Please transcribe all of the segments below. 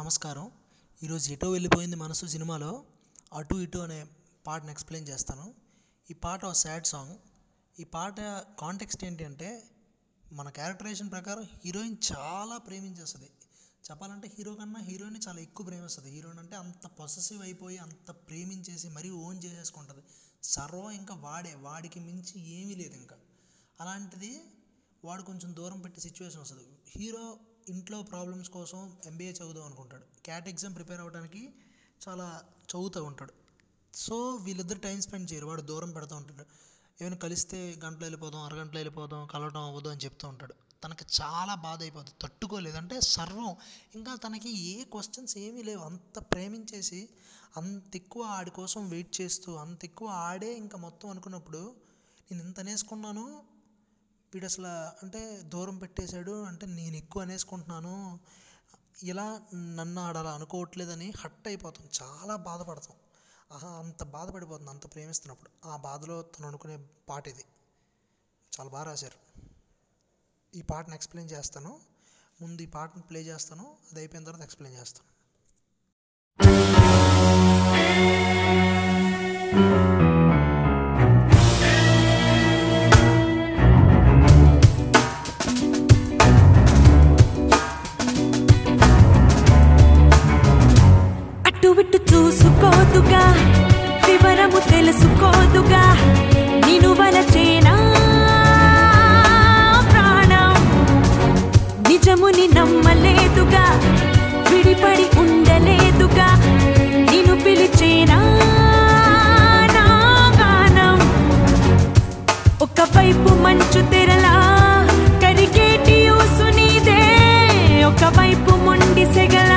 నమస్కారం. ఈరోజు ఎటో వెళ్ళిపోయింది మనసు సినిమాలో? అటు ఇటు అనే పాటను ఎక్స్ప్లెయిన్ చేస్తాను. ఈ పాట ఒక సాడ్ సాంగ్. ఈ పాట కాంటెక్స్ట్ ఏంటి అంటే మన క్యారెక్టరైజేషన్ ప్రకారం హీరోయిన్ చాలా ప్రేమించేస్తుంది. చెప్పాలంటే హీరో కన్నా హీరోయిన్ చాలా ఎక్కువ ప్రేమిస్తుంది. హీరోయిన్ అంటే అంత పొసెసివ్ అయిపోయి అంత ప్రేమించేసి మరీ ఓన్ చేసేసుకుంటుంది. సర్వం ఇంకా వాడే వాడికి మించి ఏమీ లేదు ఇంకా. అలాంటిది వాడు కొంచెం దూరం పెట్టే సిచ్యువేషన్ వస్తుంది. హీరో ఇంట్లో ప్రాబ్లమ్స్ కోసం ఎంబీఏ చదువుదాం అనుకుంటాడు. క్యాట్ ఎగ్జామ్ ప్రిపేర్ అవ్వడానికి చాలా చదువుతూ ఉంటాడు. సో వీళ్ళిద్దరు టైం స్పెండ్ చేయరు. వాడు దూరం పెడుతూ ఉంటాడు. ఏమైనా కలిస్తే గంటలు వెళ్ళిపోదాం అరగంటలో వెళ్ళిపోదాం కలవడం అవ్వదు అని చెప్తూ ఉంటాడు. తనకి చాలా బాధ అయిపోతుంది తట్టుకోలేదు. అంటే సర్వం. ఇంకా తనకి ఏ క్వశ్చన్స్ ఏమీ లేవు. అంత ప్రేమించేసి అంత ఎక్కువ ఆడి కోసం వెయిట్ చేస్తూ అంత ఎక్కువ ఆడే ఇంకా మొత్తం అనుకున్నప్పుడు నేను ఇంత నేసుకున్నాను వీడు అసలు అంటే దూరం పెట్టేశాడు అంటే నేను ఎక్కువ అనేసుకుంటున్నాను. ఇలా నన్ను ఆడ అలా అనుకోవట్లేదని హట్ అయిపోతాం చాలా బాధపడతాం. ఆహా అంత బాధపడిపోతుంది అంత ప్రేమిస్తున్నప్పుడు. ఆ బాధలో తను అనుకునే పాట ఇది. చాలా బాగా రాశారు. ఈ పాటను ఎక్స్ప్లెయిన్ చేస్తాను. ముందు ఈ పాటను ప్లే చేస్తాను. అది అయిపోయిన తర్వాత ఎక్స్ప్లెయిన్ చేస్తాను. మంచు తెరలా కరికేటి ఊసు నీదే. ఒకవైపు మొండి సెగల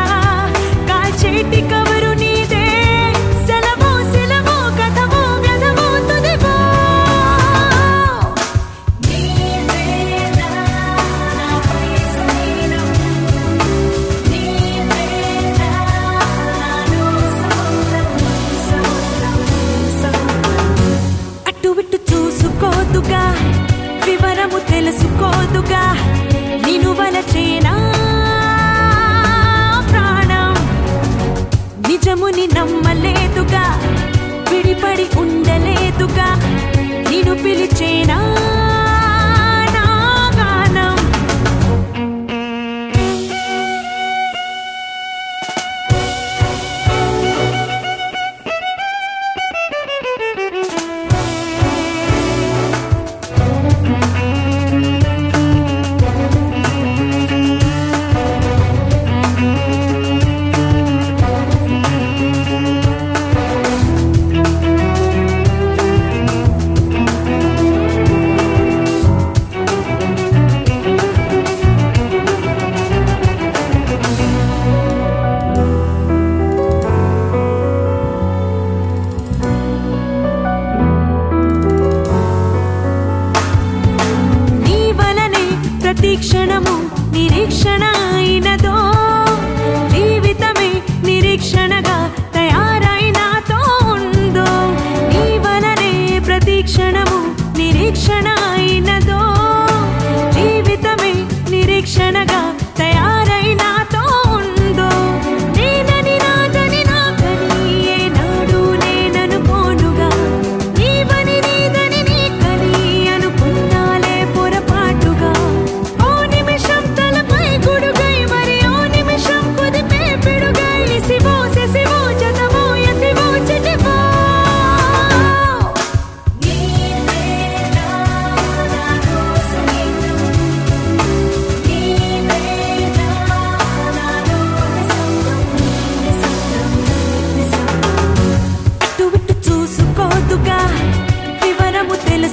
తెలుసుకోదుగా నిను వలచేనా ప్రాణం? నిజముని నమ్మలేదుగా విడిపడి ఉండలేదుగా నిను పిలిచేనా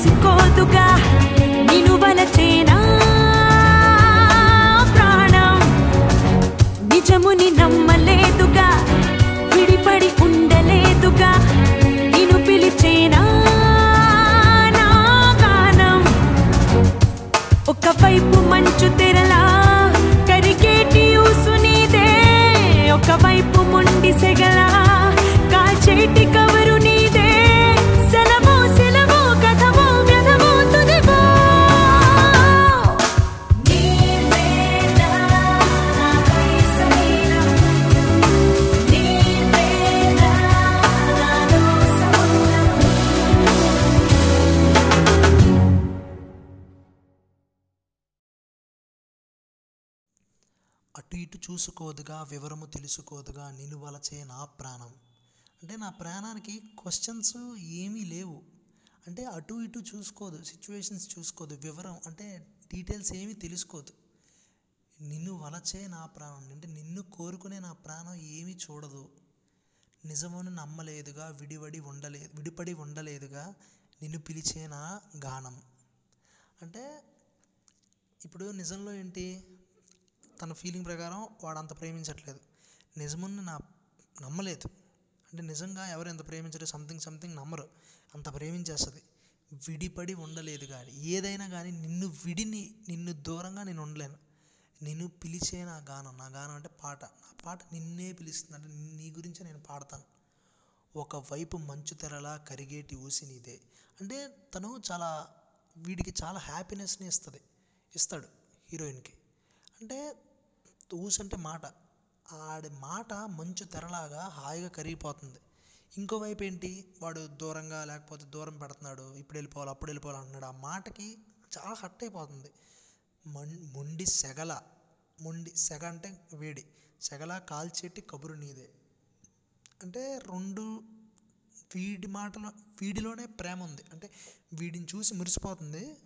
వివరము తెలుసుకోదుగా నిను ప్రాణం? నిజముని నమ్మలేదుగా విడిపడి ఉండలేదుగా నిన్ను పిలిచేనా నా గానం ఒకవైపు మంచు తెరలా కరిగేటి ఊసు నీదే ఒకవైపు అటు ఇటు చూసుకోదుగా వివరము తెలుసుకోదుగా నిలువలచే నా ప్రాణం. అంటే నా ప్రాణానికి క్వశ్చన్స్ ఏమీ లేవు. అంటే అటు ఇటు చూసుకోదు సిచ్యువేషన్స్ చూసుకోదు వివరం అంటే డీటెయిల్స్ ఏమీ తెలుసుకోదు. నిన్ను వలచే నా ప్రాణం అంటే నిన్ను కోరుకునే నా ప్రాణం ఏమీ చూడదు. నిజమును నమ్మలేదుగా విడివడి ఉండలేదు విడిపడి ఉండలేదుగా నిన్ను పిలిచే నా గానం. అంటే ఇప్పుడు నిజంలో ఏంటి? తన ఫీలింగ్ ప్రకారం వాడు అంత ప్రేమించట్లేదు. నిజముని నా నమ్మలేదు. అంటే నిజంగా ఎవరు ఎంత ప్రేమించరు సంథింగ్ సంథింగ్ నమ్మరు. అంత ప్రేమించేస్తుంది. విడిపడి ఉండలేదు కానీ ఏదైనా కానీ నిన్ను విడిని నిన్ను దూరంగా నేను ఉండలేను. నిన్ను పిలిచే నా గానం నా గానం అంటే పాట. నా పాట నిన్నే పిలుస్తుంది. అంటే నీ గురించే నేను పాడతాను. ఒకవైపు మంచు తెరలా కరిగేటి ఊసి నీదే. అంటే తను చాలా వీడికి చాలా హ్యాపీనెస్ని ఇస్తుంది. ఇస్తాడు హీరోయిన్కి. అంటే ఊసి అంటే మాట. ఆడి మాట మంచు తెరలాగా హాయిగా కరిగిపోతుంది. ఇంకోవైపు ఏంటి? వాడు దూరంగా లేకపోతే దూరం పెడుతున్నాడు. ఇప్పుడు వెళ్ళిపోవాలి అప్పుడు వెళ్ళిపోవాలి అంటున్నాడు. ఆ మాటకి చాలా హట్ అయిపోతుంది. మం మొండి సెగల మొండి సెగ అంటే వేడి. సెగల కాల్చేటి కబురు నీదే. అంటే రెండు వీడి మాటలో వీడిలోనే ప్రేమ ఉంది. అంటే వీడిని చూసి మురిసిపోతుంది.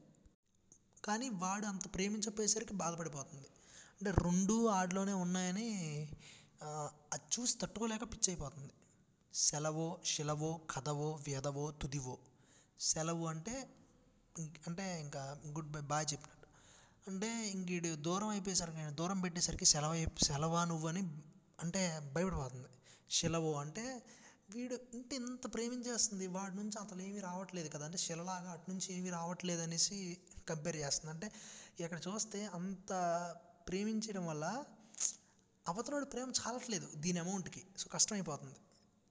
కానీ వాడు అంత ప్రేమించపోయేసరికి బాధపడిపోతుంది. అంటే రెండు ఆడలోనే ఉన్నాయని అది చూసి తట్టుకోలేక పిచ్చి అయిపోతుంది. సెలవో శిలవో కథవో వ్యధవో తుదివో. సెలవు అంటే అంటే ఇంకా గుడ్ బై బాయ్ చెప్పినట్టు. అంటే ఇంక వీడు దూరం అయిపోయేసరికి దూరం పెట్టేసరికి సెలవు అయి- సెలవా నువ్వు అని అంటే భయపడిపోతుంది. శిలవు అంటే వీడు ఇంటి ఇంత ప్రేమించేస్తుంది వాడి నుంచి అసలు ఏమీ రావట్లేదు కదా అంటే శిలలాగా అటు నుంచి ఏమీ రావట్లేదు అనేసి కంపేర్ చేస్తుంది. అంటే ఇక్కడ చూస్తే అంత ప్రేమించడం వల్ల అవతలోడు ప్రేమ చాలట్లేదు దీని అమౌంట్కి. సో కష్టమైపోతుంది.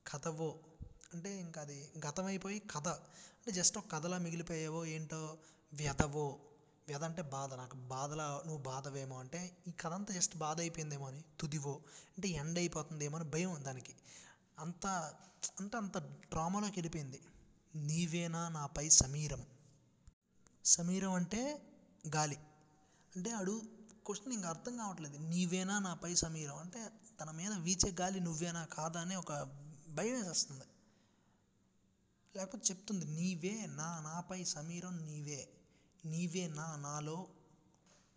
కథవో అంటే ఇంకా అది గతమైపోయి కథ. అంటే జస్ట్ ఒక కథలా మిగిలిపోయేవో ఏంటో వ్యధవో వ్యధ అంటే బాధ. నాకు బాధలా నువ్వు బాధవేమో అంటే ఈ కథ అంతా జస్ట్ బాధ అయిపోయిందేమో అని తుదివో అంటే ఎండ్ అయిపోతుందేమో అని భయం దానికి. అంత అంటే అంత డ్రామాలోకి వెళ్ళిపోయింది. నీవేనా నాపై సమీరం? సమీరం అంటే గాలి. అంటే అడు క్వశ్చన్ ఇంకా అర్థం కావట్లేదు. నీవేనా నాపై సమీరం? అంటే తన మీద వీచే గాలి నువ్వేనా కాదా? అని ఒక భయం వేసేస్తుంది. లేకపోతే చెప్తుంది నీవే నా నాపై సమీరం నీవే. నీవే నా నాలో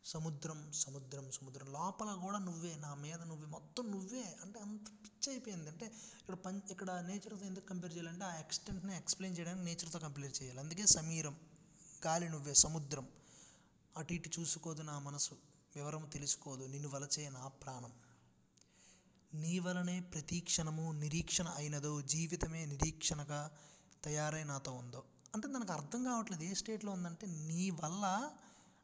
సముద్రం సముద్రం సముద్రం. లోపల కూడా నువ్వే నా మీద నువ్వే మొత్తం నువ్వే. అంటే అంత పిచ్చి అయిపోయింది. అంటే ఇక్కడ పం ఇక్కడ నేచర్తో ఎందుకు కంపేర్ చేయాలంటే ఆ ఎక్స్టెంట్ని ఎక్స్ప్లెయిన్ చేయడానికి నేచర్తో కంపేర్ చేయాలి. అందుకే సమీరం గాలి నువ్వే సముద్రం. అటు ఇటు చూసుకోదు నా మనసు. వివరం తెలుసుకోదు. నిన్ను వలచే నా ప్రాణం. నీ వలనే ప్రతి క్షణము నిరీక్షణ అయినదో జీవితమే నిరీక్షణగా తయారై నాతో ఉందో. అంటే నాకు అర్థం కావట్లేదు. ఏ స్టేట్లో ఉందంటే నీ వల్ల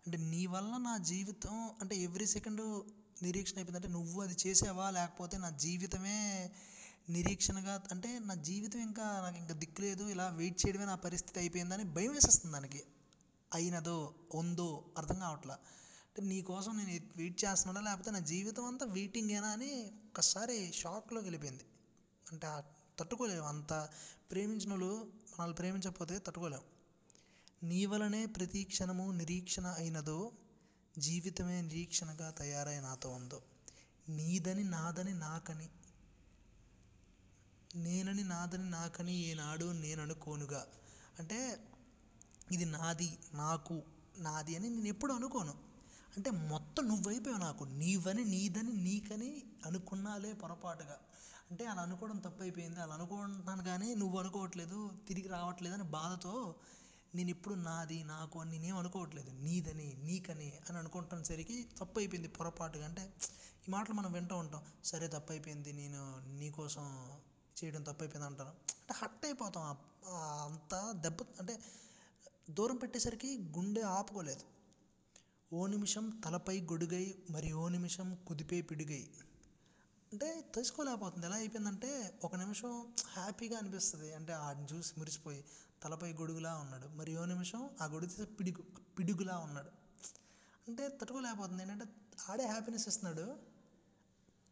అంటే నీ వల్ల నా జీవితం అంటే ఎవ్రీ సెకండ్ నిరీక్షణ అయిపోయిందంటే నువ్వు అది చేసావా? లేకపోతే నా జీవితమే నిరీక్షణగా అంటే నా జీవితం ఇంకా నాకు ఇంకా దిక్కు లేదు. ఇలా వెయిట్ చేయడమే నా పరిస్థితి అయిపోయిందని భయం వేసేస్తుంది దానికి అయినదో ఉందో అర్థం కావట్లా. అంటే నీకోసం నేను వెయిట్ చేస్తున్నానా? లేకపోతే నా జీవితం అంతా వెయిటింగేనా అని ఒక్కసారి షాక్లోకి వెళ్ళిపోయింది. అంటే తట్టుకోలేము అంత ప్రేమించిన వాళ్ళు మనల్ని ప్రేమించకపోతే తట్టుకోలేము నీ వలనే ప్రతి క్షణము నిరీక్షణ అయినదో జీవితమే నిరీక్షణగా తయారై నాతో ఉందో నీదని నాదని నాకని నేనని నాదని నాకని ఏనాడు నేను అనుకోనుగా. అంటే ఇది నాది నాకు నాది అని నేను ఎప్పుడు అనుకోను. అంటే మొత్తం నువ్వైపోయావు నాకు. నీవని నీదని నీకని అనుకున్నాలే పొరపాటుగా. అంటే అలా అనుకోవడం తప్పు అయిపోయింది అలా అనుకుంటున్నాను కానీ నువ్వు అనుకోవట్లేదు తిరిగి రావట్లేదు అని బాధతో నేను ఇప్పుడు నాది నాకు అని నేనేం అనుకోవట్లేదు. నీదని నీకని అని అనుకుంటున్న సరికి తప్పు అయిపోయింది పొరపాటుగా. అంటే ఈ మాటలు మనం వింటూ ఉంటాం. సరే తప్పు అయిపోయింది నేను నీకోసం చేయడం తప్పు అయిపోయింది అంటాను అంటే హట్ అయిపోతాం. అంత దెబ్బ అంటే దూరం పెట్టేసరికి గుండె ఆపుకోలేదు. ఓ నిమిషం తలపై గొడుగై మరి ఓ నిమిషం కుదిపే పిడుగై. అంటే తెలుసుకోలేకపోతుంది. ఎలా అయిపోయిందంటే ఒక నిమిషం హ్యాపీగా అనిపిస్తుంది. అంటే ఆడిని చూసి మురిసిపోయి తలపై గొడుగులా ఉన్నాడు. మరి ఓ నిమిషం ఆ గొడుగు పిడుగు పిడుగులా ఉన్నాడు. అంటే తట్టుకోలేకపోతుంది. ఏంటంటే ఆడే హ్యాపీనెస్ ఇస్తున్నాడు.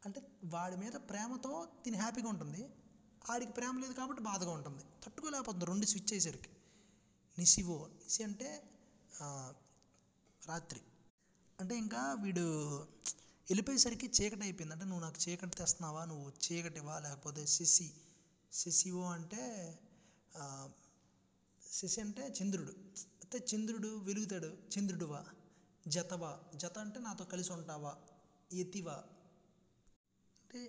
అంటే వాడి మీద ప్రేమతో తిని హ్యాపీగా ఉంటుంది. ఆడికి ప్రేమ లేదు కాబట్టి బాధగా ఉంటుంది. తట్టుకోలేకపోతుంది రెండు స్విచ్ అయ్యేసరికి నిసివో నిసి అంటే రాత్రి. అంటే ఇంకా వీడు వెళ్ళిపోయేసరికి చీకటి అయిపోయింది. అంటే నువ్వు నాకు చీకటి తెస్తున్నావా? నువ్వు చీకటివా? లేకపోతే శశి శశివో అంటే శశి అంటే చంద్రుడు. అయితే చంద్రుడు వెలుగుతాడు. చంద్రుడువా? జతవా? జత అంటే నాతో కలిసి ఉంటావా? ఎతివా అంటే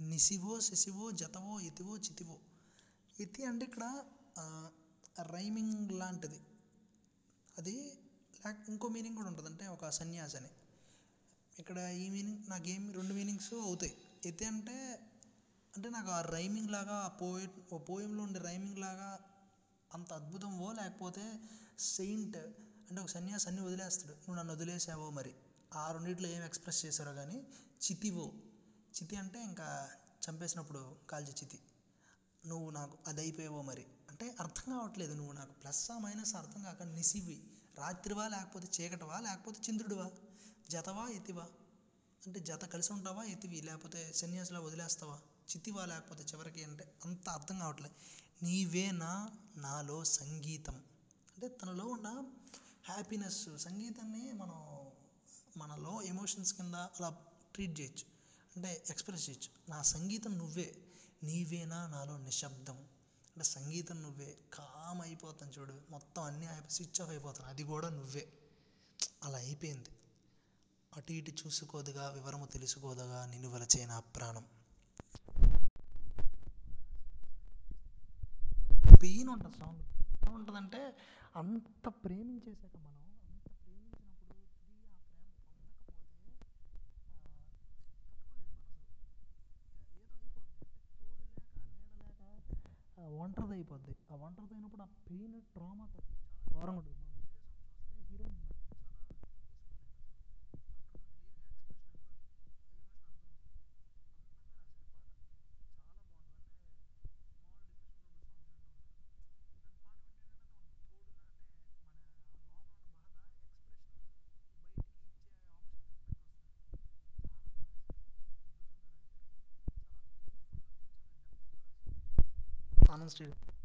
నిశివో శశివో జతవో ఎతివో చితివో. ఎతి అంటే ఇక్కడ రైమింగ్ లాంటిది. అది ఇంకో మీనింగ్ కూడా ఉంటుంది. అంటే ఒక సన్యాసి అని ఇక్కడ ఈ మీనింగ్ నాకు ఏం రెండు మీనింగ్స్ అవుతాయి. ఎతి అంటే అంటే నాకు ఆ రైమింగ్ లాగా ఆ పోయిట్ ఓ పోయంలో ఉండే రైమింగ్ లాగా అంత అద్భుతమో లేకపోతే సెయింట్ అంటే ఒక సన్యాసి అన్ని వదిలేస్తాడు. నువ్వు నన్ను వదిలేసావో మరి? ఆ రెండిట్లో ఏం ఎక్స్ప్రెస్ చేశారో కానీ చితివో. చితి అంటే ఇంకా చంపేసినప్పుడు కాల్చి చితి. నువ్వు నాకు అది అయిపోయావో మరి? అంటే అర్థం కావట్లేదు. నువ్వు నాకు ప్లస్ మైనస్ అర్థం కాక నిసివి. రాత్రివా లేకపోతే చీకటివా లేకపోతే చంద్రుడివా? జతవా ఎతివా అంటే జత కలిసి ఉంటావా ఎతివి లేకపోతే సన్యాసిలా వదిలేస్తావా? చితివా లేకపోతే చివరికి అంటే అంత అర్థం కావట్లేదు నీవేనా నాలో సంగీతం? అంటే తనలో ఉన్న హ్యాపీనెస్ సంగీతాన్ని మనం మనలో ఎమోషన్స్ కింద అలా ట్రీట్ చేయొచ్చు. అంటే ఎక్స్ప్రెస్ చేయొచ్చు. నా సంగీతం నువ్వే. నీవేనా నాలో నిశ్శబ్దం? అంటే సంగీతం నువ్వే. కామ్ అయిపోతాను చూడు. మొత్తం అన్నీ స్విచ్ ఆఫ్ అయిపోతాను. అది కూడా నువ్వే. అలా అయిపోయింది. అటు ఇటు చూసుకోదుగా వివరము తెలుసుకోదగా నిన్ను వలచే నా ప్రాణం. పెయిన్ ఉంటుంది సాంగ్ ఎలా ఉంటుందంటే అంత ప్రేమించేసాక మనం అంత ప్రేమించినప్పుడు తిరిగి ఆ ప్రేమ పొందకపోతే ఆ, ఏదో అయిపోద్ది అంటే తోడు లేక నీడ లేక ఆ, ఒంటరిది అయిపోద్ది. ఆ ఒంటరిది అయినప్పుడు ఆ పెయిన్ ట్రామా చాలా ఘోరంగా ఉంటుంది. common student